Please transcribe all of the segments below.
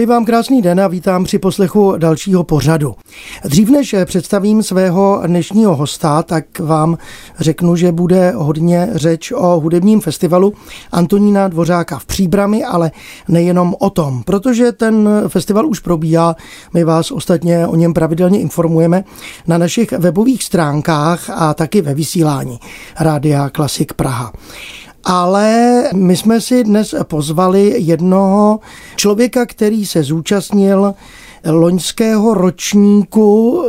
Přeji vám krásný den a vítám při poslechu dalšího pořadu. Dřív než představím svého dnešního hosta, tak vám řeknu, že bude hodně řeč o hudebním festivalu Antonína Dvořáka v Příbrami, ale nejenom o tom, protože ten festival už probíhá. My vás ostatně o něm pravidelně informujeme na našich webových stránkách a taky ve vysílání Rádia Klasik Praha ale my jsme si dnes pozvali jednoho člověka, který se zúčastnil loňského ročníku,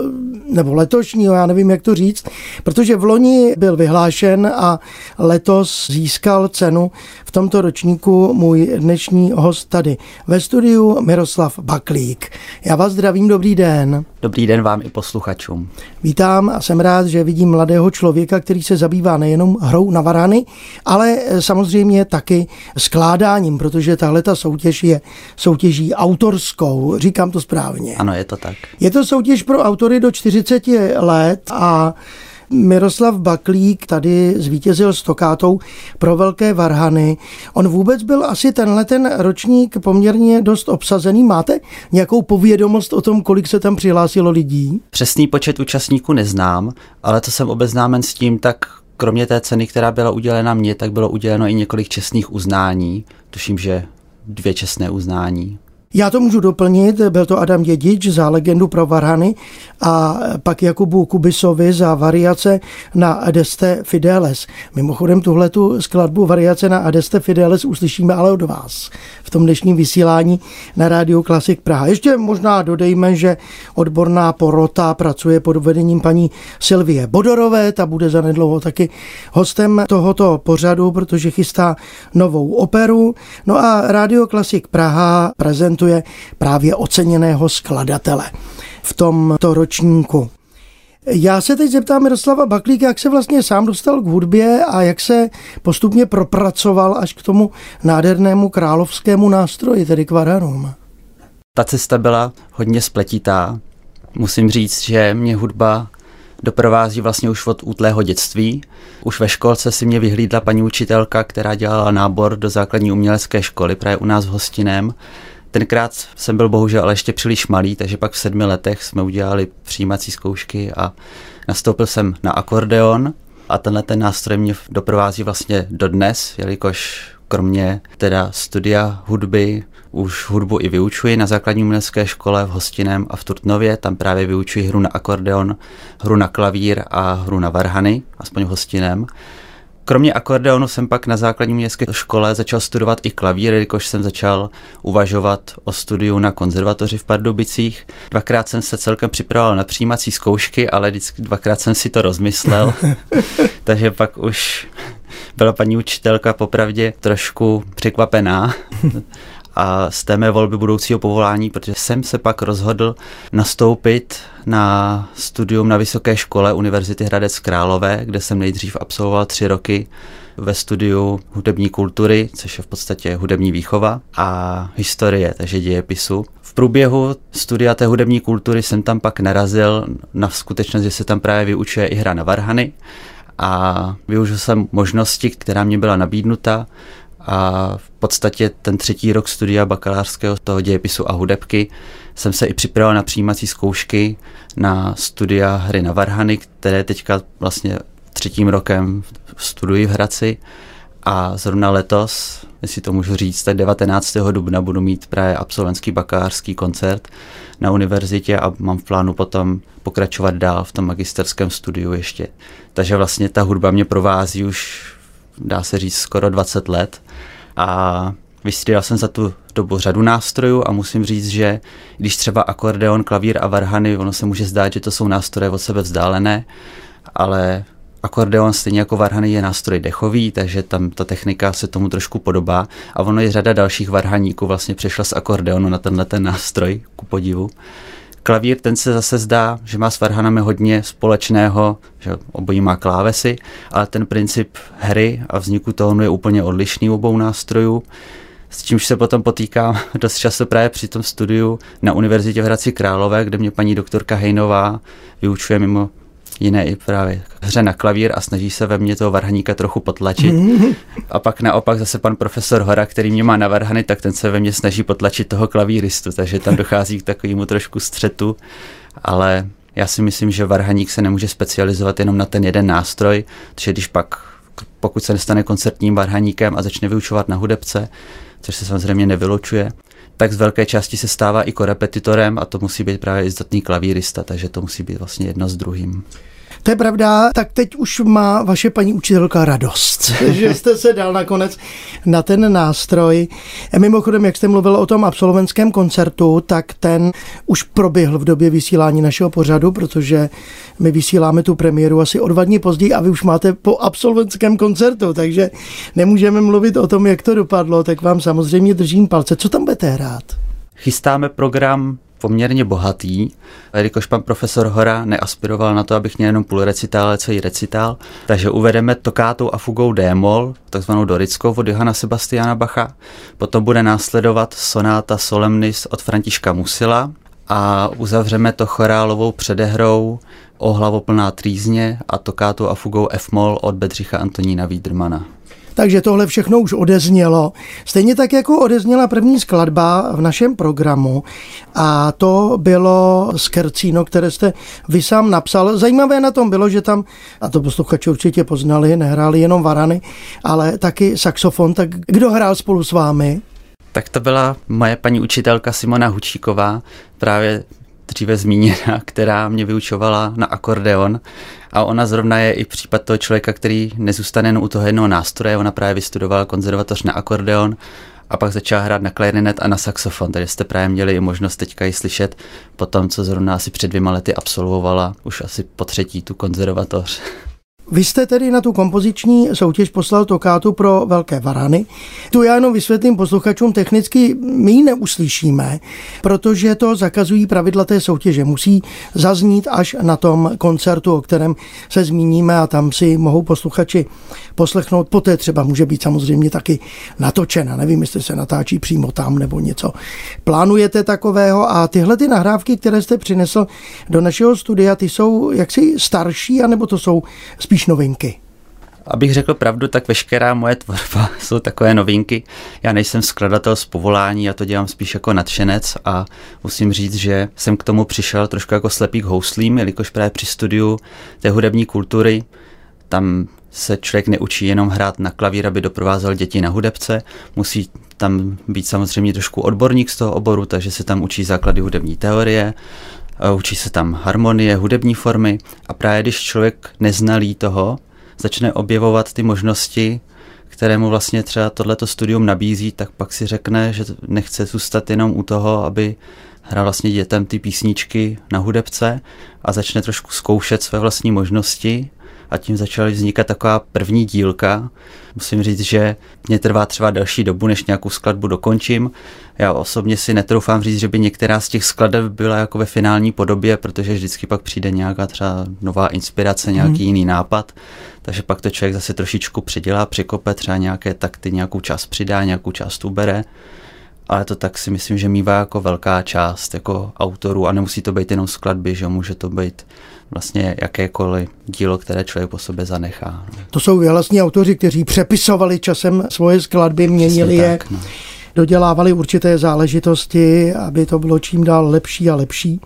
nebo letošního, já nevím, jak to říct, protože v loni byl vyhlášen a letos získal cenu v tomto ročníku můj dnešní host tady ve studiu Miroslav Baklík. Já vás zdravím, dobrý den. Dobrý den vám i posluchačům. Vítám a jsem rád, že vidím mladého člověka, který se zabývá nejenom hrou na varany, ale samozřejmě taky skládáním, protože tahle ta soutěž je soutěží autorskou. Říkám to správně. Ano, je to tak. Je to soutěž pro autory do 40 let a Miroslav Baklík tady zvítězil s tokátou pro velké varhany. On vůbec byl asi tenhle ten ročník poměrně dost obsazený. Máte nějakou povědomost o tom, kolik se tam přihlásilo lidí? Přesný počet účastníků neznám, ale to jsem obeznámen s tím, tak kromě té ceny, která byla udělena mně, tak bylo uděleno i několik čestných uznání. Tuším, že dvě čestné uznání. Já to můžu doplnit, byl to Adam Dědič za legendu pro Varhany a pak Jakubu Kubisovi za variace na Adeste Fideles. Mimochodem tuhle tu skladbu variace na Adeste Fideles uslyšíme ale od vás v tom dnešním vysílání na rádiu Klasik Praha. Ještě možná dodejme, že odborná porota pracuje pod vedením paní Silvie Bodorové, ta bude zanedlouho taky hostem tohoto pořadu, protože chystá novou operu. No a rádio Klasik Praha prezentuje prezentuje právě oceněného skladatele v tomto ročníku. Já se teď zeptám Miroslava Baklíka, jak se vlastně sám dostal k hudbě a jak se postupně propracoval až k tomu nádhernému královskému nástroji, tedy k varhanům. Ta cesta byla hodně spletitá. Musím říct, že mě hudba doprovází vlastně už od útlého dětství. Už ve školce si mě vyhlídla paní učitelka, která dělala nábor do základní umělecké školy právě u nás v Hostinem Tenkrát jsem byl bohužel ale ještě příliš malý, takže pak v sedmi letech jsme udělali přijímací zkoušky a nastoupil jsem na akordeon a tenhle ten nástroj mě doprovází vlastně dodnes, jelikož kromě teda studia hudby už hudbu i vyučuji na základní umělecké škole v Hostinem a v Turtnově. Tam právě vyučuji hru na akordeon, hru na klavír a hru na varhany, aspoň v Hostinem. Kromě akordeonu jsem pak na základní městské škole začal studovat i klavír, jelikož jsem začal uvažovat o studiu na konzervatoři v Pardubicích. Dvakrát jsem se celkem připravoval na přijímací zkoušky, ale vždycky dvakrát jsem si to rozmyslel. Takže pak už byla paní učitelka popravdě trošku překvapená a z té mé volby budoucího povolání, protože jsem se pak rozhodl nastoupit na studium na vysoké škole Univerzity Hradec Králové, kde jsem nejdřív absolvoval tři roky ve studiu hudební kultury, což je v podstatě hudební výchova a historie, takže dějepisu. V průběhu studia té hudební kultury jsem tam pak narazil na skutečnost, že se tam právě vyučuje i hra na varhany a využil jsem možnosti, která mě byla nabídnuta a v podstatě ten třetí rok studia bakalářského toho dějepisu a hudebky jsem se i připravil na přijímací zkoušky na studia hry na Varhany, které teďka vlastně třetím rokem studuji v Hradci a zrovna letos, jestli to můžu říct, tak 19. dubna budu mít právě absolventský bakalářský koncert na univerzitě a mám v plánu potom pokračovat dál v tom magisterském studiu ještě. Takže vlastně ta hudba mě provází už dá se říct, skoro 20 let a vystřídal jsem za tu dobu řadu nástrojů a musím říct, že když třeba akordeon, klavír a varhany, ono se může zdát, že to jsou nástroje od sebe vzdálené, ale akordeon stejně jako varhany je nástroj dechový, takže tam ta technika se tomu trošku podobá a ono je řada dalších varhaníků vlastně přešla z akordeonu na tenhle ten nástroj, ku podivu. Klavír ten se zase zdá, že má s varhanami hodně společného, že obojí má klávesy, ale ten princip hry a vzniku tónu je úplně odlišný u obou nástrojů s čímž se potom potýkám dost často právě při tom studiu na Univerzitě v Hradci Králové, kde mě paní doktorka Hejnová vyučuje mimo jiné i právě hře na klavír a snaží se ve mně toho varhaníka trochu potlačit. A pak naopak zase pan profesor Hora, který mě má na varhany, tak ten se ve mně snaží potlačit toho klavíristu, takže tam dochází k takovému trošku střetu, ale já si myslím, že varhaník se nemůže specializovat jenom na ten jeden nástroj, protože když pak, pokud se nestane koncertním varhaníkem a začne vyučovat na hudebce, což se samozřejmě nevylučuje, tak z velké části se stává i korepetitorem a to musí být právě i zdatný klavírista, takže to musí být vlastně jedno s druhým. To je pravda, tak teď už má vaše paní učitelka radost, že jste se dal nakonec na ten nástroj. Mimochodem, jak jste mluvil o tom absolventském koncertu, tak ten už proběhl v době vysílání našeho pořadu, protože my vysíláme tu premiéru asi o dva dny později a vy už máte po absolventském koncertu, takže nemůžeme mluvit o tom, jak to dopadlo, tak vám samozřejmě držím palce. Co tam budete hrát? Chystáme program poměrně bohatý, jelikož pan profesor Hora neaspiroval na to, abych měl jenom půl recitál, ale celý recitál. Takže uvedeme tokátou a fugou D-moll, takzvanou dorickou od Johana Sebastiana Bacha. Potom bude následovat sonáta Solemnis od Františka Musila a uzavřeme to chorálovou předehrou o hlavoplná trýzně a tokátou a fugou F-moll od Bedřicha Antonína Wiedermana. Takže tohle všechno už odeznělo. Stejně tak, jako odezněla první skladba v našem programu a to bylo Skercino, které jste vy sám napsal. Zajímavé na tom bylo, že tam, a to posluchači určitě poznali, nehráli jenom varany, ale taky saxofon. Tak kdo hrál spolu s vámi? Tak to byla moje paní učitelka Simona Hučíková, právě dříve zmíněna, která mě vyučovala na akordeon. A ona zrovna je i případ toho člověka, který nezůstane jen u toho jednoho nástroje, ona právě vystudovala konzervatoř na akordeon a pak začala hrát na klarinet a na saxofon, takže jste právě měli i možnost teďka ji slyšet po tom, co zrovna asi před dvěma lety absolvovala, už asi po třetí tu konzervatoř. Vy jste tedy na tu kompoziční soutěž poslal tokátu pro velké varany. Tu já jenom vysvětlím posluchačům, technicky my ji neuslyšíme, protože to zakazují pravidla té soutěže. Musí zaznít až na tom koncertu, o kterém se zmíníme a tam si mohou posluchači poslechnout. Poté třeba může být samozřejmě taky natočena. Nevím, jestli se natáčí přímo tam nebo něco. Plánujete takového a tyhle ty nahrávky, které jste přinesl do našeho studia, ty jsou jaksi starší, anebo to jsou spíš spíš novinky? Abych řekl pravdu, tak veškerá moje tvorba jsou takové novinky. Já nejsem skladatel z povolání, já to dělám spíš jako nadšenec a musím říct, že jsem k tomu přišel trošku jako slepý k houslím, jelikož právě při studiu té hudební kultury tam se člověk neučí jenom hrát na klavír, aby doprovázel děti na hudebce, musí tam být samozřejmě trošku odborník z toho oboru, takže se tam učí základy hudební teorie, učí se tam harmonie, hudební formy. A právě když člověk neznalý toho, začne objevovat ty možnosti, které mu vlastně třeba tohleto studium nabízí, tak pak si řekne, že nechce zůstat jenom u toho, aby hrál vlastně dětem ty písničky na hudebce a začne trošku zkoušet své vlastní možnosti a tím začala vznikat taková první dílka. Musím říct, že mě trvá třeba další dobu, než nějakou skladbu dokončím. Já osobně si netroufám říct, že by některá z těch skladeb byla jako ve finální podobě, protože vždycky pak přijde nějaká třeba nová inspirace, nějaký hmm. jiný nápad, takže pak to člověk zase trošičku předělá, překope třeba nějaké takty, nějakou část přidá, nějakou část ubere ale to tak si myslím, že mývá jako velká část jako autorů a nemusí to být jenom skladby, že může to být vlastně jakékoliv dílo, které člověk po sobě zanechá. To jsou vlastně autoři, kteří přepisovali časem svoje skladby, měnili je, tak, no. dodělávali určité záležitosti, aby to bylo čím dál lepší a lepší.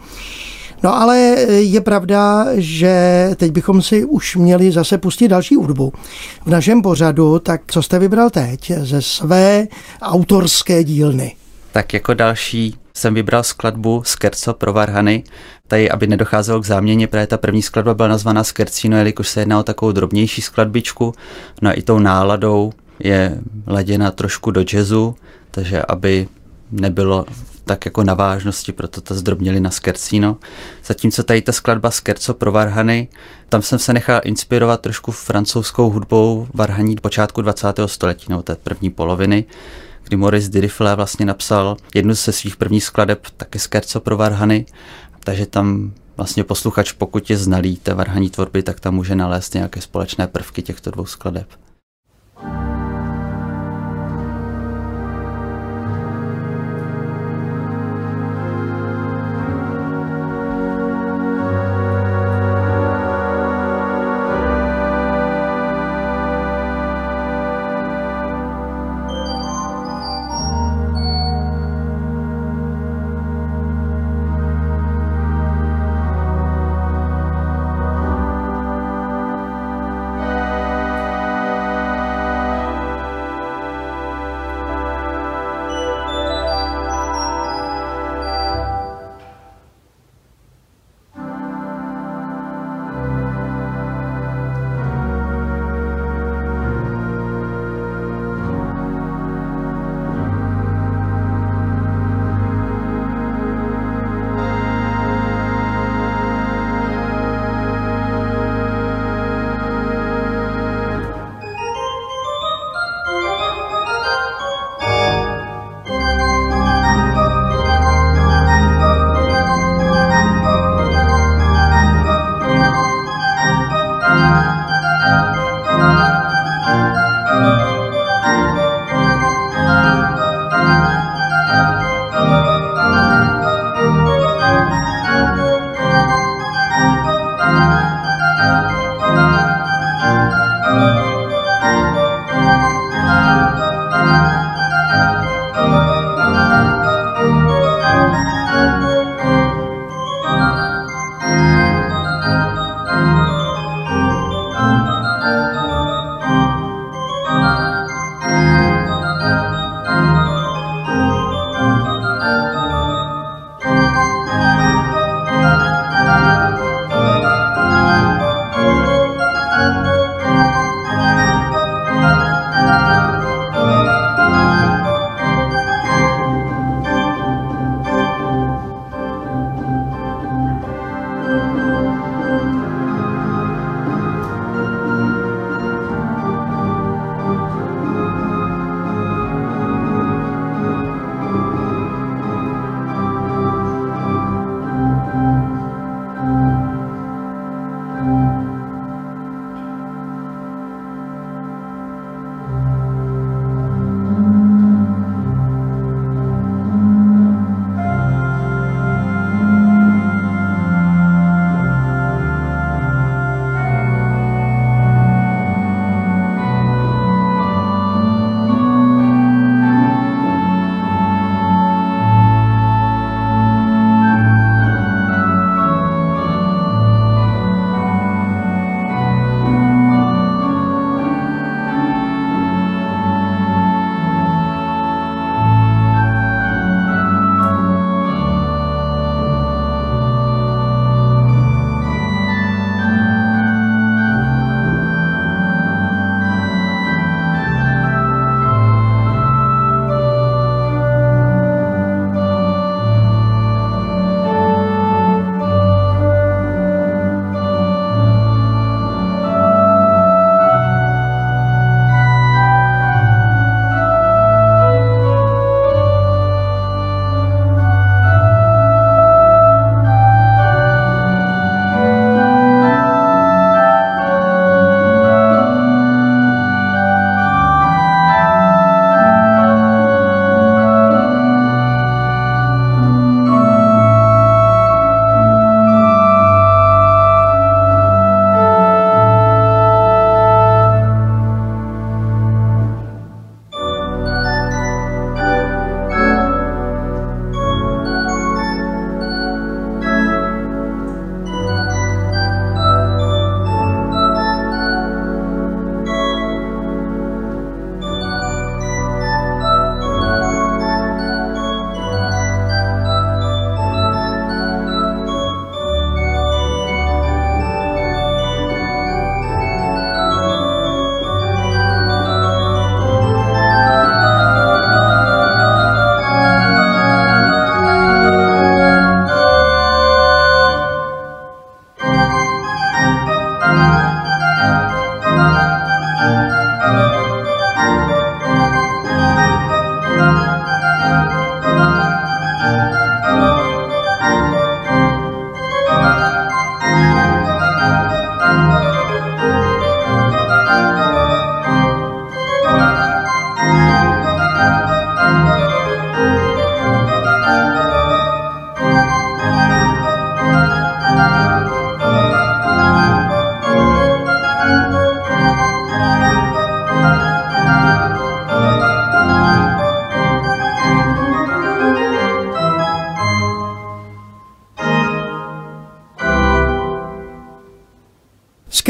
No ale je pravda, že teď bychom si už měli zase pustit další hudbu v našem pořadu, tak co jste vybral teď ze své autorské dílny? Tak jako další jsem vybral skladbu Skerco pro Varhany, tady, aby nedocházelo k záměně, právě ta první skladba byla nazvaná Skercino, jelikož se jedná o takovou drobnější skladbičku, no a i tou náladou je laděna trošku do jazzu, takže aby nebylo tak jako na vážnosti, proto to zdrobnili na Skercino. Zatímco tady ta skladba Skerco pro Varhany, tam jsem se nechal inspirovat trošku francouzskou hudbou varhaní počátku 20. století, nebo té první poloviny, kdy Maurice Dirifle vlastně napsal jednu ze svých prvních skladeb, také Skerco pro Varhany, takže tam vlastně posluchač, pokud je znalý té varhaní tvorby, tak tam může nalézt nějaké společné prvky těchto dvou skladeb.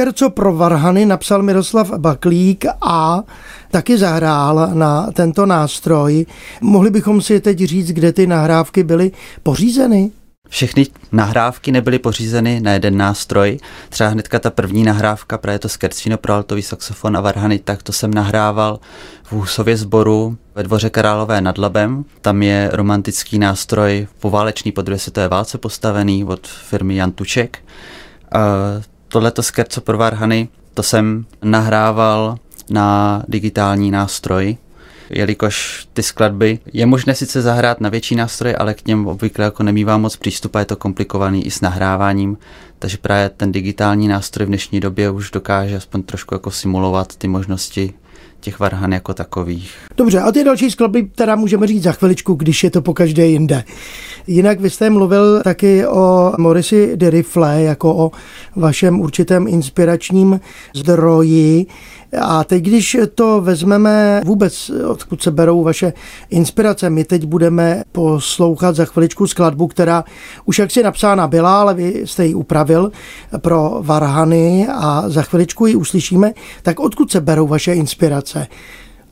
Skerco pro Varhany napsal Miroslav Baklík a taky zahrál na tento nástroj. Mohli bychom si teď říct, kde ty nahrávky byly pořízeny? Všechny nahrávky nebyly pořízeny na jeden nástroj. Třeba hnedka ta první nahrávka, právě to Skercino pro altový saxofon a varhany, tak to jsem nahrával v Husově sboru ve dvoře Králové nad Labem. Tam je romantický nástroj poválečný po druhé světové válce postavený od firmy Jan Tuček. Tohleto Skerco pro varhany, to jsem nahrával na digitální nástroj, jelikož ty skladby je možné sice zahrát na větší nástroje, ale k něm obvykle jako nemývá moc přístup je to komplikovaný i s nahráváním, takže právě ten digitální nástroj v dnešní době už dokáže aspoň trošku jako simulovat ty možnosti těch varhan jako takových. Dobře, a ty další skladby teda můžeme říct za chviličku, když je to po každé jinde. Jinak vy jste mluvil taky o Morisi de Rifle jako o vašem určitém inspiračním zdroji. A teď, když to vezmeme vůbec, odkud se berou vaše inspirace, my teď budeme poslouchat za chviličku skladbu, která už jaksi napsána byla, ale vy jste ji upravil pro Varhany a za chviličku ji uslyšíme. Tak odkud se berou vaše inspirace?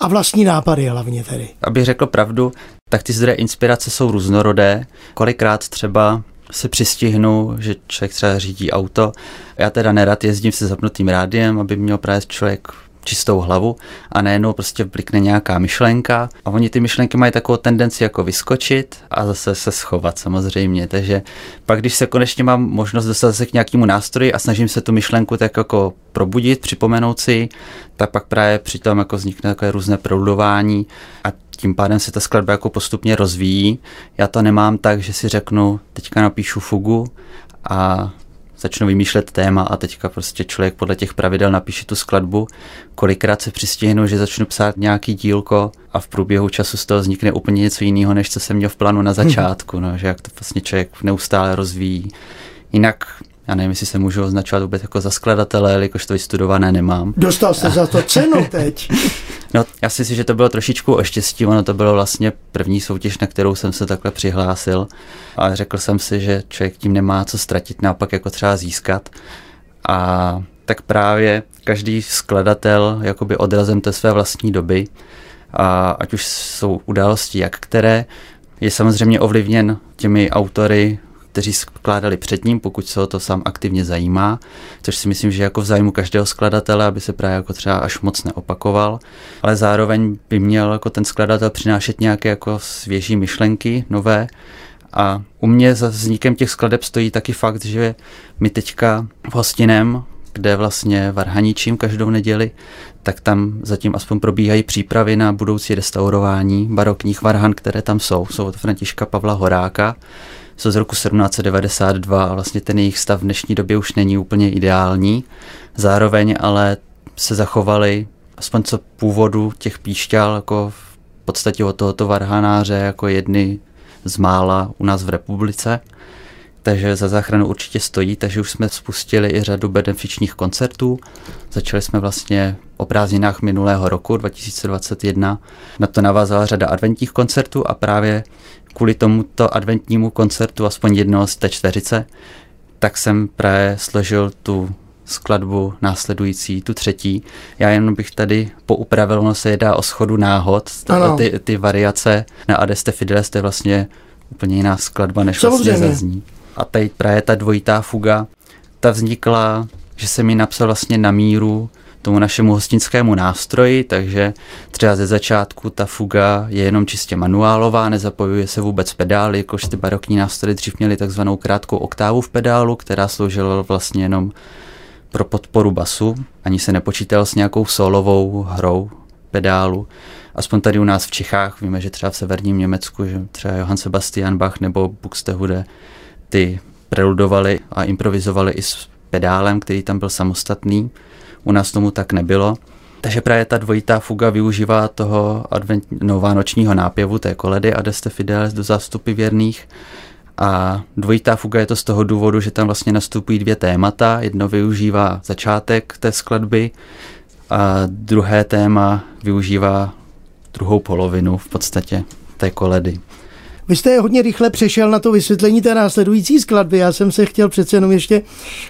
A vlastní nápady hlavně tedy. Abych řekl pravdu, tak ty zdroje inspirace jsou různorodé. Kolikrát třeba se přistihnu, že člověk třeba řídí auto. Já teda nerad jezdím se zapnutým rádiem, aby měl právě člověk čistou hlavu a najednou prostě blikne nějaká myšlenka a oni ty myšlenky mají takovou tendenci jako vyskočit a zase se schovat samozřejmě, takže pak když se konečně mám možnost dostat se k nějakému nástroji a snažím se tu myšlenku tak jako probudit, připomenout si, tak pak právě přitom jako vznikne takové různé proudování a tím pádem se ta skladba jako postupně rozvíjí. Já to nemám tak, že si řeknu, teďka napíšu fugu a začnu vymýšlet téma a teďka prostě člověk podle těch pravidel napíše tu skladbu. Kolikrát se přistihnu, že začnu psát nějaký dílko a v průběhu času z toho vznikne úplně něco jiného, než co jsem měl v plánu na začátku, no, že jak to vlastně člověk neustále rozvíjí. Jinak já nevím, jestli se můžu označovat vůbec jako za skladatele, jelikož to vystudované nemám. Dostal jste za to cenu teď. no, já si myslím, že to bylo trošičku o štěstí, ono to bylo vlastně první soutěž, na kterou jsem se takhle přihlásil a řekl jsem si, že člověk tím nemá co ztratit, naopak jako třeba získat. A tak právě každý skladatel jakoby odrazem té své vlastní doby, a ať už jsou události jak které, je samozřejmě ovlivněn těmi autory kteří skládali před ním, pokud se o to sám aktivně zajímá, což si myslím, že jako v zájmu každého skladatele, aby se právě jako třeba až moc neopakoval, ale zároveň by měl jako ten skladatel přinášet nějaké jako svěží myšlenky, nové, a u mě za vznikem těch skladeb stojí taky fakt, že my teďka v hostinem, kde vlastně varhaničím každou neděli, tak tam zatím aspoň probíhají přípravy na budoucí restaurování barokních varhan, které tam jsou. Jsou od Františka Pavla Horáka, jsou z roku 1792 a vlastně ten jejich stav v dnešní době už není úplně ideální. Zároveň ale se zachovaly aspoň co původu těch píšťal jako v podstatě od tohoto varhanáře jako jedny z mála u nás v republice. Takže za záchranu určitě stojí, takže už jsme spustili i řadu benefičních koncertů. Začali jsme vlastně o prázdninách minulého roku 2021. Na to navázala řada adventních koncertů a právě kvůli tomuto adventnímu koncertu, aspoň jednoho z té čtveřice, tak jsem právě složil tu skladbu následující, tu třetí. Já jen bych tady poupravil, ono se jedná o schodu náhod, ty, ty variace na Adeste Fideles, to je vlastně úplně jiná skladba, než vlastně zazní. A tady právě ta dvojitá fuga, ta vznikla, že jsem mi napsal vlastně na míru tomu našemu hostinskému nástroji, takže třeba ze začátku ta fuga je jenom čistě manuálová, nezapojuje se vůbec pedály, jakož ty barokní nástroje dřív měly takzvanou krátkou oktávu v pedálu, která sloužila vlastně jenom pro podporu basu, ani se nepočítal s nějakou solovou hrou pedálu. Aspoň tady u nás v Čechách, víme, že třeba v severním Německu, že třeba Johann Sebastian Bach nebo Buxtehude ty preludovali a improvizovali i s pedálem, který tam byl samostatný. U nás tomu tak nebylo. Takže právě ta dvojitá fuga využívá toho advent, no, vánočního nápěvu té koledy Adeste Fideles do zástupy věrných. A dvojitá fuga je to z toho důvodu, že tam vlastně nastupují dvě témata. Jedno využívá začátek té skladby a druhé téma využívá druhou polovinu v podstatě té koledy. Vy jste hodně rychle přešel na to vysvětlení té následující skladby. Já jsem se chtěl přece jenom ještě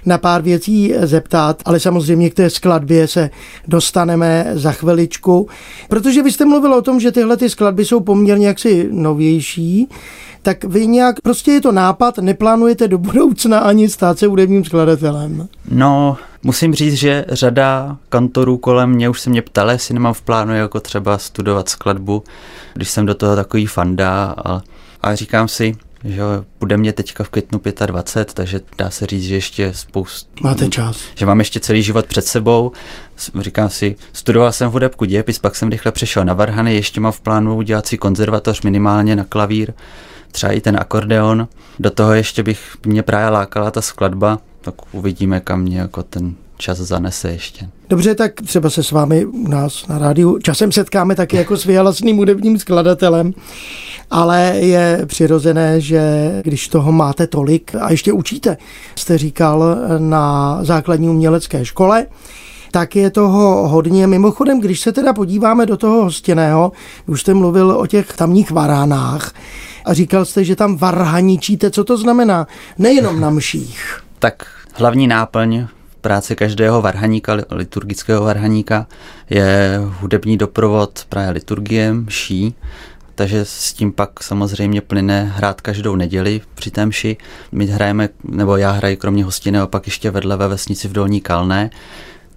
na pár věcí zeptat, ale samozřejmě k té skladbě se dostaneme za chviličku, protože vy jste mluvil o tom, že tyhle ty skladby jsou poměrně jaksi novější, tak vy nějak, prostě je to nápad, neplánujete do budoucna ani stát se hudebním skladatelem. No, musím říct, že řada kantorů kolem mě už se mě ptala, jestli nemám v plánu jako třeba studovat skladbu, když jsem do toho takový fanda a, a říkám si, že bude mě teďka v květnu 25, takže dá se říct, že ještě spoustu... Máte čas. Že mám ještě celý život před sebou. Říkám si, studoval jsem v hudebku dějepis, pak jsem rychle přešel na varhany, ještě mám v plánu udělat si konzervatoř minimálně na klavír, třeba i ten akordeon. Do toho ještě bych mě právě lákala ta skladba, tak uvidíme, kam mě jako ten čas zanese ještě. Dobře, tak třeba se s vámi u nás na rádiu časem setkáme taky jako s vyhalasným hudebním skladatelem, ale je přirozené, že když toho máte tolik a ještě učíte, jste říkal na základní umělecké škole, tak je toho hodně. Mimochodem, když se teda podíváme do toho hostěného, už jste mluvil o těch tamních varánách a říkal jste, že tam varhaničíte. Co to znamená? Nejenom na mších. Tak hlavní náplň práce každého varhaníka, liturgického varhaníka, je hudební doprovod právě liturgie, mší, takže s tím pak samozřejmě plyne hrát každou neděli při té mši. My hrajeme, nebo já hraji kromě hostinného pak ještě vedle ve vesnici v Dolní Kalné,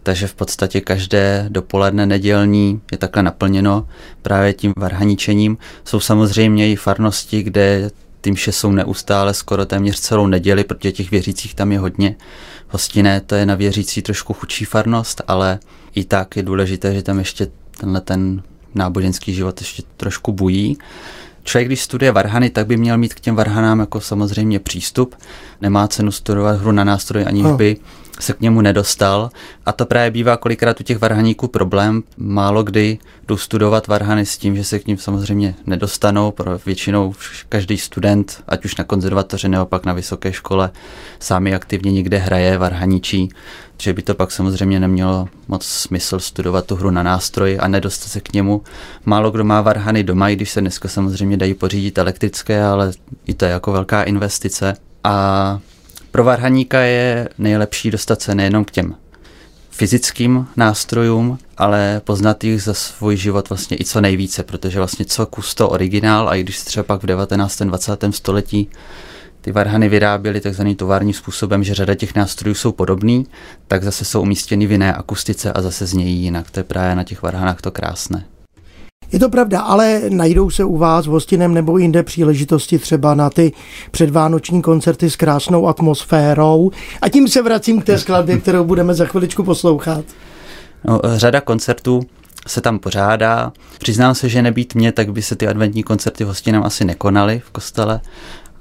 takže v podstatě každé dopoledne nedělní je takhle naplněno právě tím varhaničením. Jsou samozřejmě i farnosti, kde ty mše jsou neustále skoro téměř celou neděli, protože těch věřících tam je hodně. Hostiné to je na věřící trošku chudší farnost, ale i tak je důležité, že tam ještě tenhle ten náboženský život ještě trošku bují. Člověk, když studuje varhany, tak by měl mít k těm varhanám jako samozřejmě přístup. Nemá cenu studovat hru na nástroj, aniž no. by se k němu nedostal. A to právě bývá kolikrát u těch varhaníků problém. Málo kdy jdu studovat varhany s tím, že se k ním samozřejmě nedostanou. Pro většinou každý student, ať už na konzervatoři nebo pak na vysoké škole, sami aktivně někde hraje varhaničí. Že by to pak samozřejmě nemělo moc smysl studovat tu hru na nástroj a nedostat se k němu. Málo kdo má varhany doma, i když se dneska samozřejmě dají pořídit elektrické, ale i to je jako velká investice. A pro varhaníka je nejlepší dostat se nejenom k těm fyzickým nástrojům, ale poznat jich za svůj život vlastně i co nejvíce, protože vlastně co kus to originál a i když třeba pak v 19. 20. století ty varhany vyráběly takzvaný továrním způsobem, že řada těch nástrojů jsou podobný, tak zase jsou umístěny v jiné akustice a zase znějí jinak. To je právě na těch varhanách to krásné. Je to pravda, ale najdou se u vás v hostinem nebo jinde příležitosti třeba na ty předvánoční koncerty s krásnou atmosférou. A tím se vracím k té skladbě, kterou budeme za chviličku poslouchat. No, řada koncertů se tam pořádá. Přiznám se, že nebýt mě, tak by se ty adventní koncerty v hostinám asi nekonaly v kostele,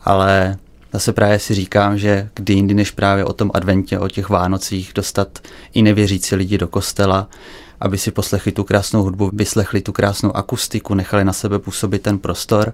ale zase právě si říkám, že kdy jindy než právě o tom adventě, o těch Vánocích dostat i nevěřící lidi do kostela, aby si poslechli tu krásnou hudbu, vyslechli tu krásnou akustiku, nechali na sebe působit ten prostor.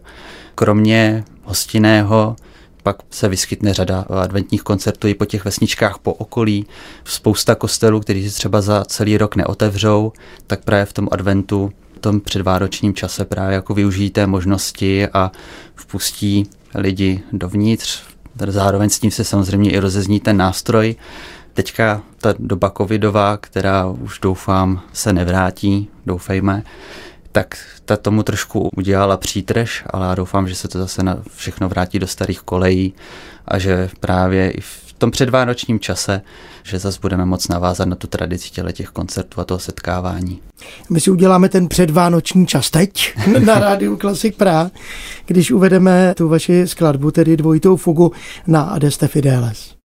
Kromě hostinného pak se vyskytne řada adventních koncertů i po těch vesničkách po okolí. Spousta kostelů, kteří si třeba za celý rok neotevřou, tak právě v tom adventu, v tom předváročním čase právě jako využijí té možnosti a vpustí lidi dovnitř. Zároveň s tím se samozřejmě i rozezní ten nástroj Teďka ta doba covidová, která už doufám se nevrátí, doufejme, tak ta tomu trošku udělala přítrž, ale já doufám, že se to zase na všechno vrátí do starých kolejí a že právě i v tom předvánočním čase, že zase budeme moc navázat na tu tradici těle těch koncertů a toho setkávání. My si uděláme ten předvánoční čas teď na rádiu Klasik Praha, když uvedeme tu vaši skladbu, tedy dvojitou fugu na Adeste Fideles.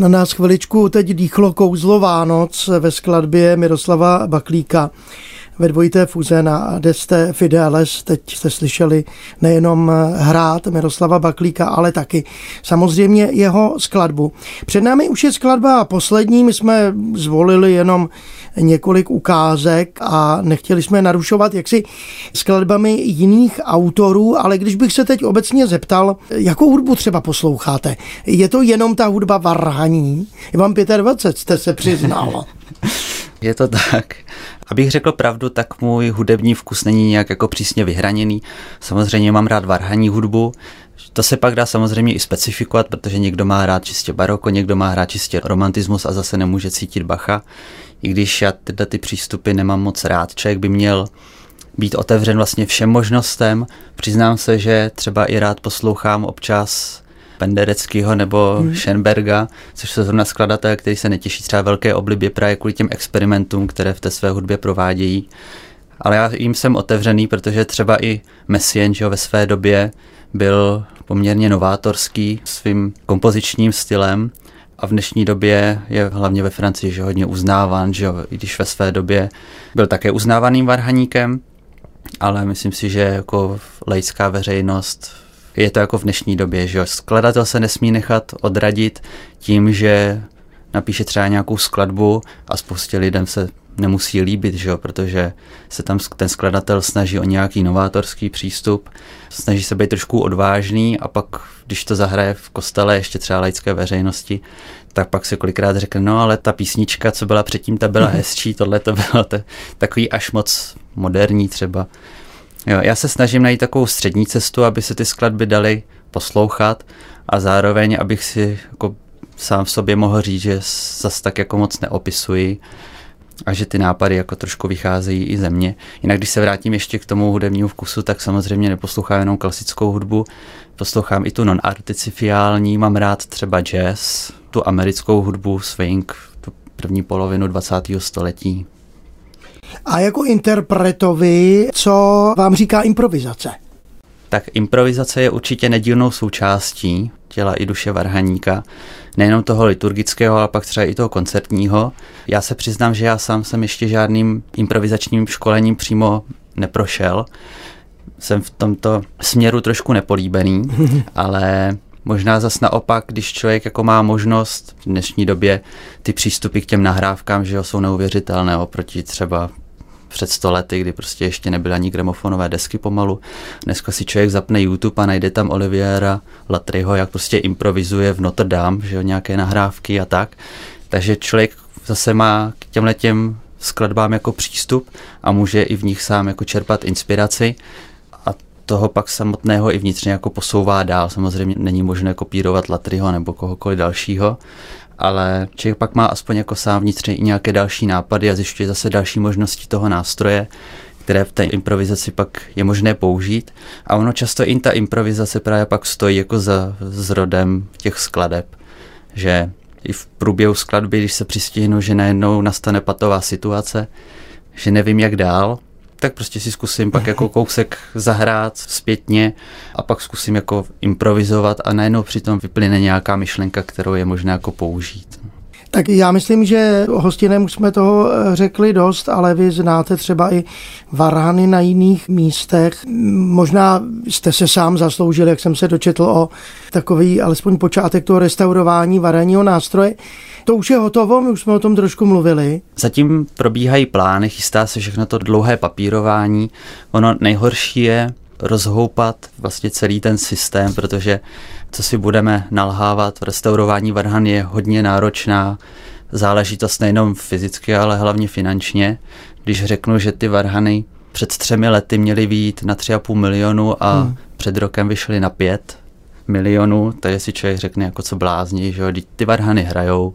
Na nás chviličku teď dýchlo kouzlo Vánoc ve skladbě Miroslava Baklíka ve dvojité fuze na Deste Fideles. Teď jste slyšeli nejenom hrát Miroslava Baklíka, ale taky samozřejmě jeho skladbu. Před námi už je skladba poslední, my jsme zvolili jenom několik ukázek a nechtěli jsme narušovat jaksi skladbami jiných autorů, ale když bych se teď obecně zeptal, jakou hudbu třeba posloucháte? Je to jenom ta hudba varhaní? Je vám 25, jste se přiznal. Je to tak. Abych řekl pravdu, tak můj hudební vkus není nějak jako přísně vyhraněný. Samozřejmě mám rád varhaní hudbu, to se pak dá samozřejmě i specifikovat, protože někdo má rád čistě baroko, někdo má rád čistě romantismus a zase nemůže cítit Bacha. I když já tyhle ty přístupy nemám moc rád, člověk by měl být otevřen vlastně všem možnostem. Přiznám se, že třeba i rád poslouchám občas Pendereckého nebo hmm. Schoenberga, což jsou zrovna skladatel, který se netěší třeba velké oblibě právě kvůli těm experimentům, které v té své hudbě provádějí. Ale já jim jsem otevřený, protože třeba i Messien, že ve své době byl poměrně novátorský svým kompozičním stylem a v dnešní době je hlavně ve Francii že hodně uznáván, že i když ve své době byl také uznávaným varhaníkem, ale myslím si, že jako laická veřejnost je to jako v dnešní době, že skladatel se nesmí nechat odradit tím, že napíše třeba nějakou skladbu a spoustě lidem se nemusí líbit, že jo, protože se tam ten skladatel snaží o nějaký novátorský přístup, snaží se být trošku odvážný a pak, když to zahraje v kostele ještě třeba laické veřejnosti, tak pak si kolikrát řekne, no ale ta písnička, co byla předtím, ta byla hezčí, tohle to bylo to, takový až moc moderní třeba. Jo, já se snažím najít takovou střední cestu, aby se ty skladby daly poslouchat a zároveň, abych si jako sám v sobě mohl říct, že zas tak jako moc neopisuji a že ty nápady jako trošku vycházejí i ze mě. Jinak když se vrátím ještě k tomu hudebnímu vkusu, tak samozřejmě neposlouchám jenom klasickou hudbu, poslouchám i tu non-articifiální, mám rád třeba jazz, tu americkou hudbu, swing, tu první polovinu 20. století. A jako interpretovi, co vám říká improvizace? Tak improvizace je určitě nedílnou součástí těla i duše varhaníka. Nejenom toho liturgického, ale pak třeba i toho koncertního. Já se přiznám, že já sám jsem ještě žádným improvizačním školením přímo neprošel. Jsem v tomto směru trošku nepolíbený, ale Možná zas naopak, když člověk jako má možnost v dnešní době ty přístupy k těm nahrávkám, že jo, jsou neuvěřitelné oproti třeba před sto lety, kdy prostě ještě nebyly ani gramofonové desky pomalu. Dneska si člověk zapne YouTube a najde tam Oliviera Latryho, jak prostě improvizuje v Notre Dame, že jo, nějaké nahrávky a tak. Takže člověk zase má k těmhle těm skladbám jako přístup a může i v nich sám jako čerpat inspiraci a toho pak samotného i vnitřně jako posouvá dál. Samozřejmě není možné kopírovat Latryho nebo kohokoliv dalšího, ale člověk pak má aspoň jako sám vnitřně i nějaké další nápady a zjišťuje zase další možnosti toho nástroje, které v té improvizaci pak je možné použít. A ono často i ta improvizace právě pak stojí jako za zrodem těch skladeb, že i v průběhu skladby, když se přistihnu, že najednou nastane patová situace, že nevím jak dál, tak prostě si zkusím pak jako kousek zahrát zpětně a pak zkusím jako improvizovat a najednou přitom vyplyne nějaká myšlenka, kterou je možné jako použít. Tak já myslím, že hostinem už jsme toho eh, řekli dost, ale vy znáte třeba i varhany na jiných místech. Možná jste se sám zasloužil, jak jsem se dočetl o takový alespoň počátek toho restaurování varaního nástroje. To už je hotovo, my už jsme o tom trošku mluvili. Zatím probíhají plány, chystá se všechno to dlouhé papírování. Ono nejhorší je rozhoupat vlastně celý ten systém, protože co si budeme nalhávat, v restaurování varhan je hodně náročná záležitost nejenom fyzicky, ale hlavně finančně. Když řeknu, že ty varhany před třemi lety měly výjít na 3,5 milionu a hmm. před rokem vyšly na 5 milionů, je si člověk řekne jako co blázní, že jo, ty varhany hrajou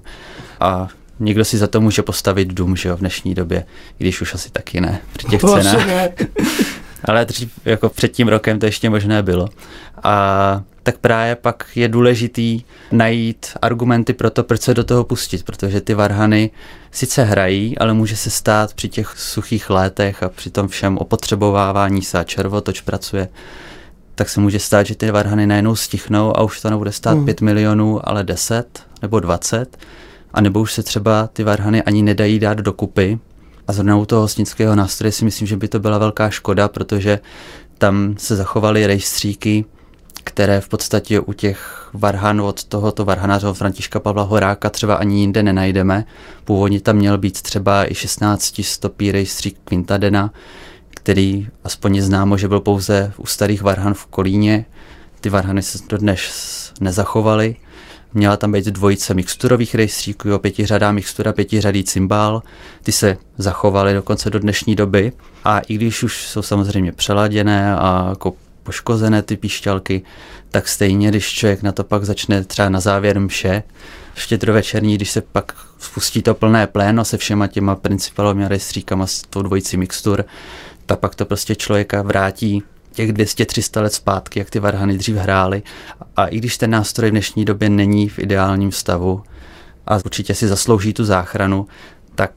a někdo si za to může postavit dům, že jo, v dnešní době, když už asi taky ne, při těch cenách. Ale dřív, jako před tím rokem to ještě možné bylo. A tak právě pak je důležitý najít argumenty pro to, proč se do toho pustit, protože ty varhany sice hrají, ale může se stát při těch suchých létech a při tom všem opotřebovávání se a červotoč pracuje, tak se může stát, že ty varhany najednou stichnou a už to nebude stát hmm. 5 milionů, ale 10 nebo 20. A nebo už se třeba ty varhany ani nedají dát dokupy. A zrovna u toho hostnického nástroje si myslím, že by to byla velká škoda, protože tam se zachovaly rejstříky, které v podstatě u těch varhanů od tohoto varhanáře Františka Pavla Horáka třeba ani jinde nenajdeme. Původně tam měl být třeba i 16 stopí rejstřík Quintadena, který aspoň je známo, že byl pouze u starých varhan v Kolíně. Ty varhany se dodnes nezachovaly. Měla tam být dvojice mixturových rejstříků, jo, pětiřadá mixtura, pětiřadý cymbál. Ty se zachovaly dokonce do dnešní doby. A i když už jsou samozřejmě přeladěné a jako poškozené ty píšťalky, tak stejně, když člověk na to pak začne třeba na závěr mše, štědrovečerní, když se pak spustí to plné pléno se všema těma principalovými rejstříkama s tou dvojicí mixtur, tak pak to prostě člověka vrátí těch 200-300 let zpátky, jak ty varhany dřív hrály. A i když ten nástroj v dnešní době není v ideálním stavu a určitě si zaslouží tu záchranu, tak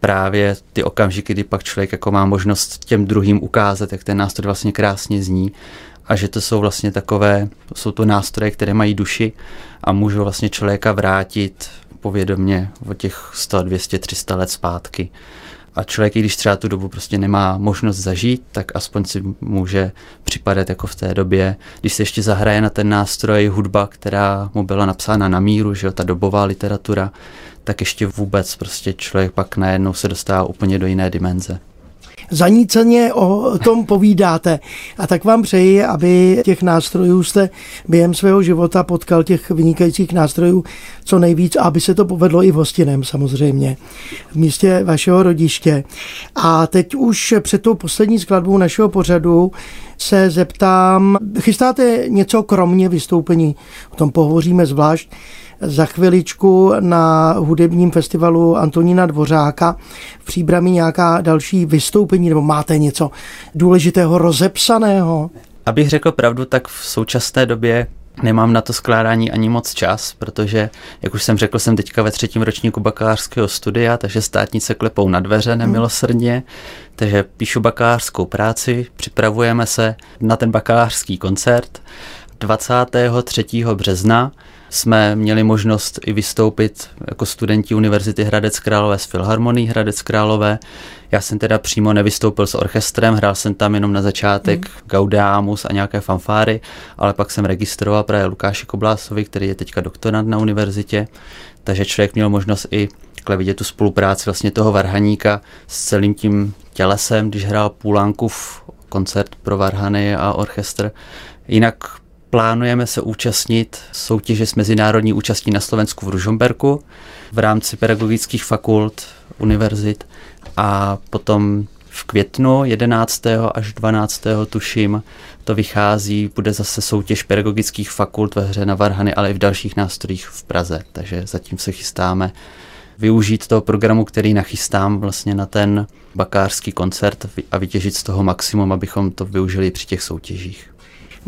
právě ty okamžiky, kdy pak člověk jako má možnost těm druhým ukázat, jak ten nástroj vlastně krásně zní a že to jsou vlastně takové, jsou to nástroje, které mají duši a můžou vlastně člověka vrátit povědomě o těch 100, 200, 300 let zpátky. A člověk, i když třeba tu dobu prostě nemá možnost zažít, tak aspoň si může připadat jako v té době, když se ještě zahraje na ten nástroj hudba, která mu byla napsána na míru, že jo, ta dobová literatura, tak ještě vůbec prostě člověk pak najednou se dostává úplně do jiné dimenze zaníceně o tom povídáte. A tak vám přeji, aby těch nástrojů jste během svého života potkal těch vynikajících nástrojů co nejvíc, aby se to povedlo i v hostinem samozřejmě, v místě vašeho rodiště. A teď už před tou poslední skladbou našeho pořadu se zeptám, chystáte něco kromě vystoupení, o tom pohovoříme zvlášť, chviličku na hudebním festivalu Antonína Dvořáka v Příbrami nějaká další vystoupení, nebo máte něco důležitého rozepsaného? Abych řekl pravdu, tak v současné době nemám na to skládání ani moc čas, protože, jak už jsem řekl, jsem teďka ve třetím ročníku bakalářského studia, takže státnice klepou na dveře nemilosrdně, takže píšu bakalářskou práci, připravujeme se na ten bakalářský koncert 23. března jsme měli možnost i vystoupit jako studenti Univerzity Hradec Králové s Filharmonií Hradec Králové. Já jsem teda přímo nevystoupil s orchestrem, hrál jsem tam jenom na začátek mm. Gaudeamus a nějaké fanfáry, ale pak jsem registroval právě Lukáše Koblásovi, který je teďka doktorant na univerzitě, takže člověk měl možnost i vidět tu spolupráci vlastně toho varhaníka s celým tím tělesem, když hrál Půlánkův koncert pro varhany a orchestr. Jinak Plánujeme se účastnit soutěže s mezinárodní účastí na Slovensku v Ružomberku v rámci pedagogických fakult univerzit a potom v květnu 11. až 12. tuším to vychází, bude zase soutěž pedagogických fakult ve hře na Varhany, ale i v dalších nástrojích v Praze, takže zatím se chystáme využít toho programu, který nachystám vlastně na ten bakářský koncert a vytěžit z toho maximum, abychom to využili při těch soutěžích.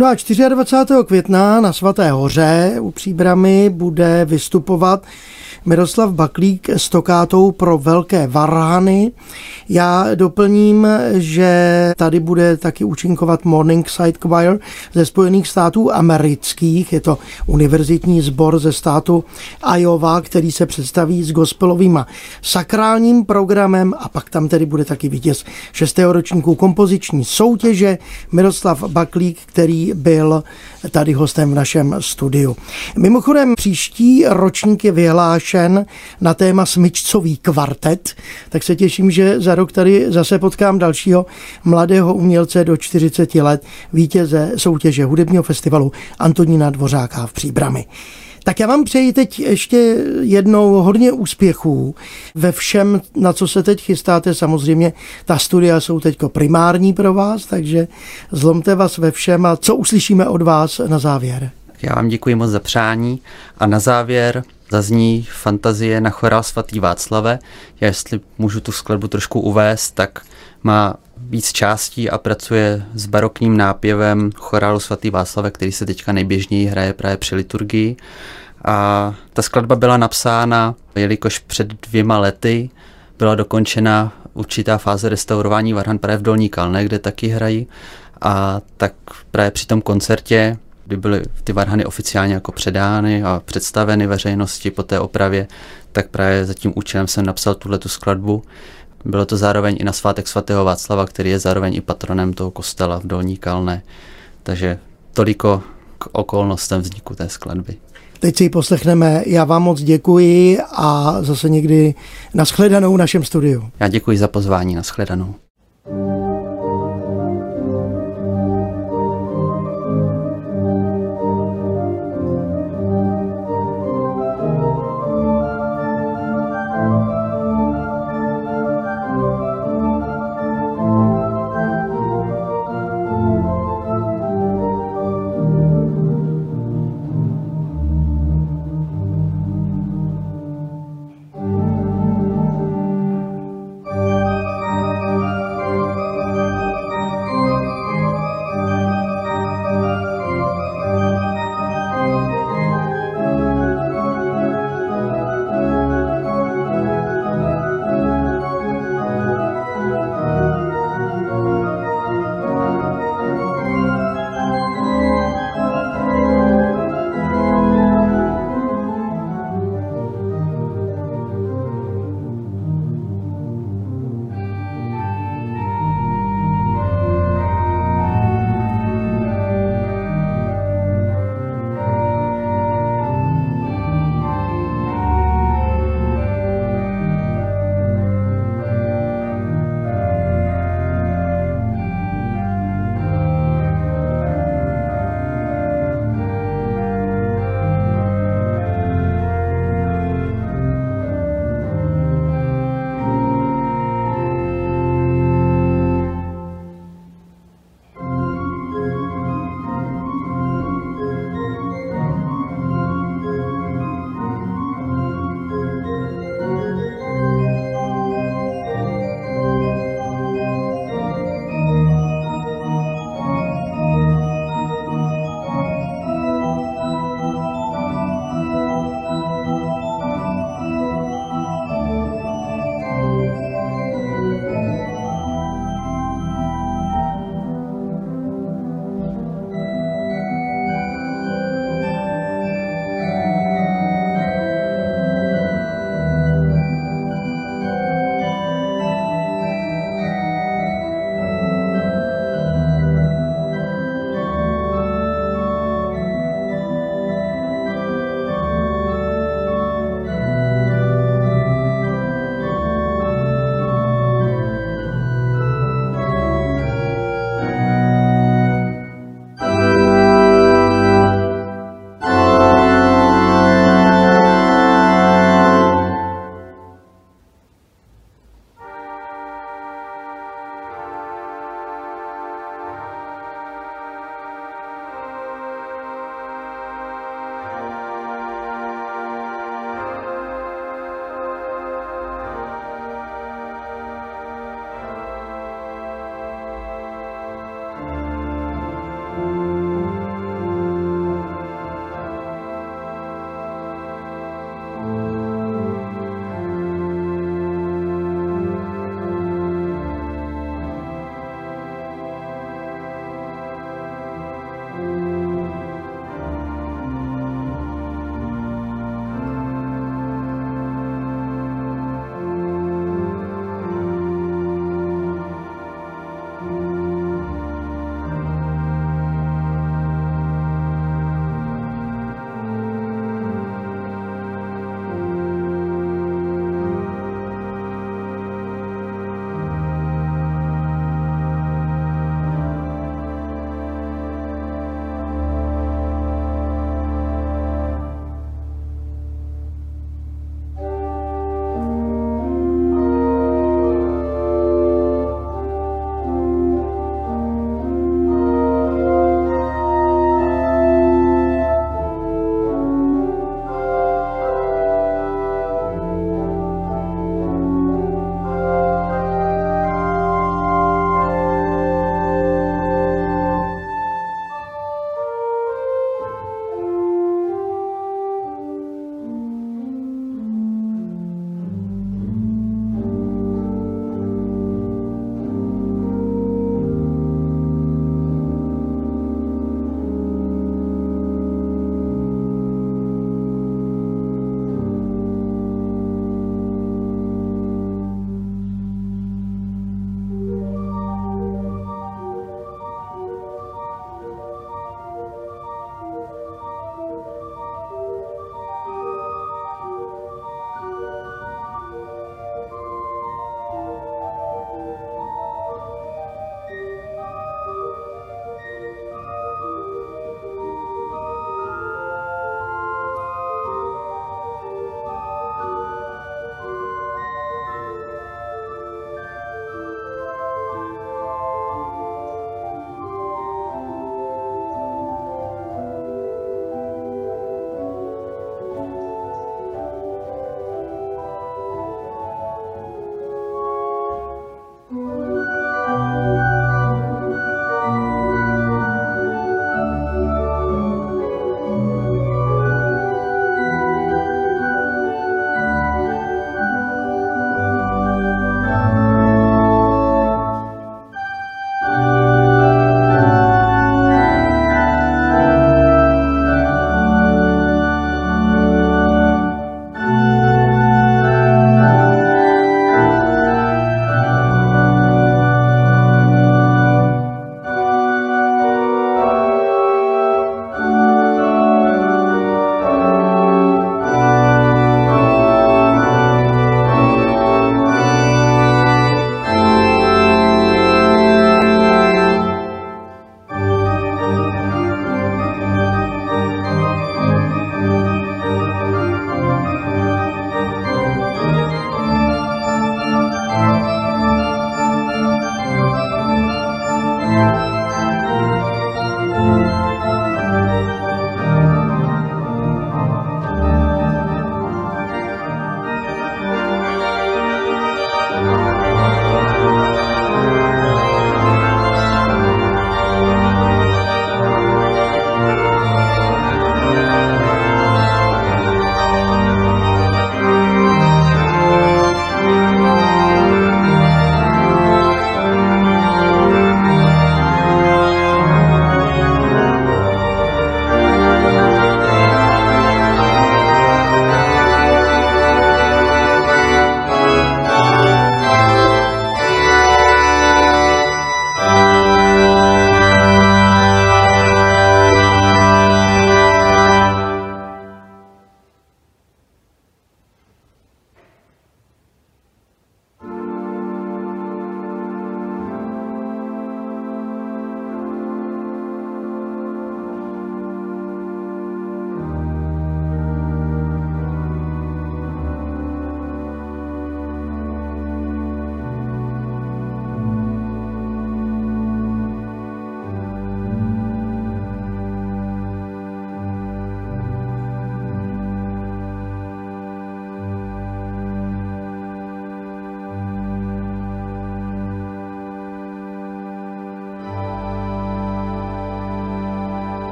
No a 24. května na Svaté hoře u Příbramy bude vystupovat Miroslav Baklík s tokátou pro velké varhany. Já doplním, že tady bude taky účinkovat Morningside Choir ze Spojených států amerických. Je to univerzitní sbor ze státu Iowa, který se představí s gospelovým a sakrálním programem a pak tam tedy bude taky vítěz 6. ročníku kompoziční soutěže Miroslav Baklík, který byl tady hostem v našem studiu. Mimochodem příští ročník je vyhlášen na téma smyčcový kvartet, tak se těším, že za rok tady zase potkám dalšího mladého umělce do 40 let, vítěze soutěže hudebního festivalu Antonína Dvořáka v Příbrami. Tak já vám přeji teď ještě jednou hodně úspěchů ve všem, na co se teď chystáte. Samozřejmě ta studia jsou teď primární pro vás, takže zlomte vás ve všem a co uslyšíme od vás na závěr. Já vám děkuji moc za přání a na závěr zazní fantazie na chorál svatý Václave. Já jestli můžu tu skladbu trošku uvést, tak má víc částí a pracuje s barokním nápěvem chorálu svatý Václave, který se teďka nejběžněji hraje právě při liturgii. A ta skladba byla napsána, jelikož před dvěma lety byla dokončena určitá fáze restaurování Varhan právě v Dolní Kalne, kde taky hrají. A tak právě při tom koncertě, kdy byly ty varhany oficiálně jako předány a představeny veřejnosti po té opravě, tak právě za tím účelem jsem napsal tuhle tu skladbu. Bylo to zároveň i na svátek svatého Václava, který je zároveň i patronem toho kostela v Dolní Kalné. Takže toliko k okolnostem vzniku té skladby. Teď si ji poslechneme. Já vám moc děkuji a zase někdy nashledanou v našem studiu. Já děkuji za pozvání, nashledanou.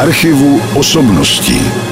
Archivu osobností.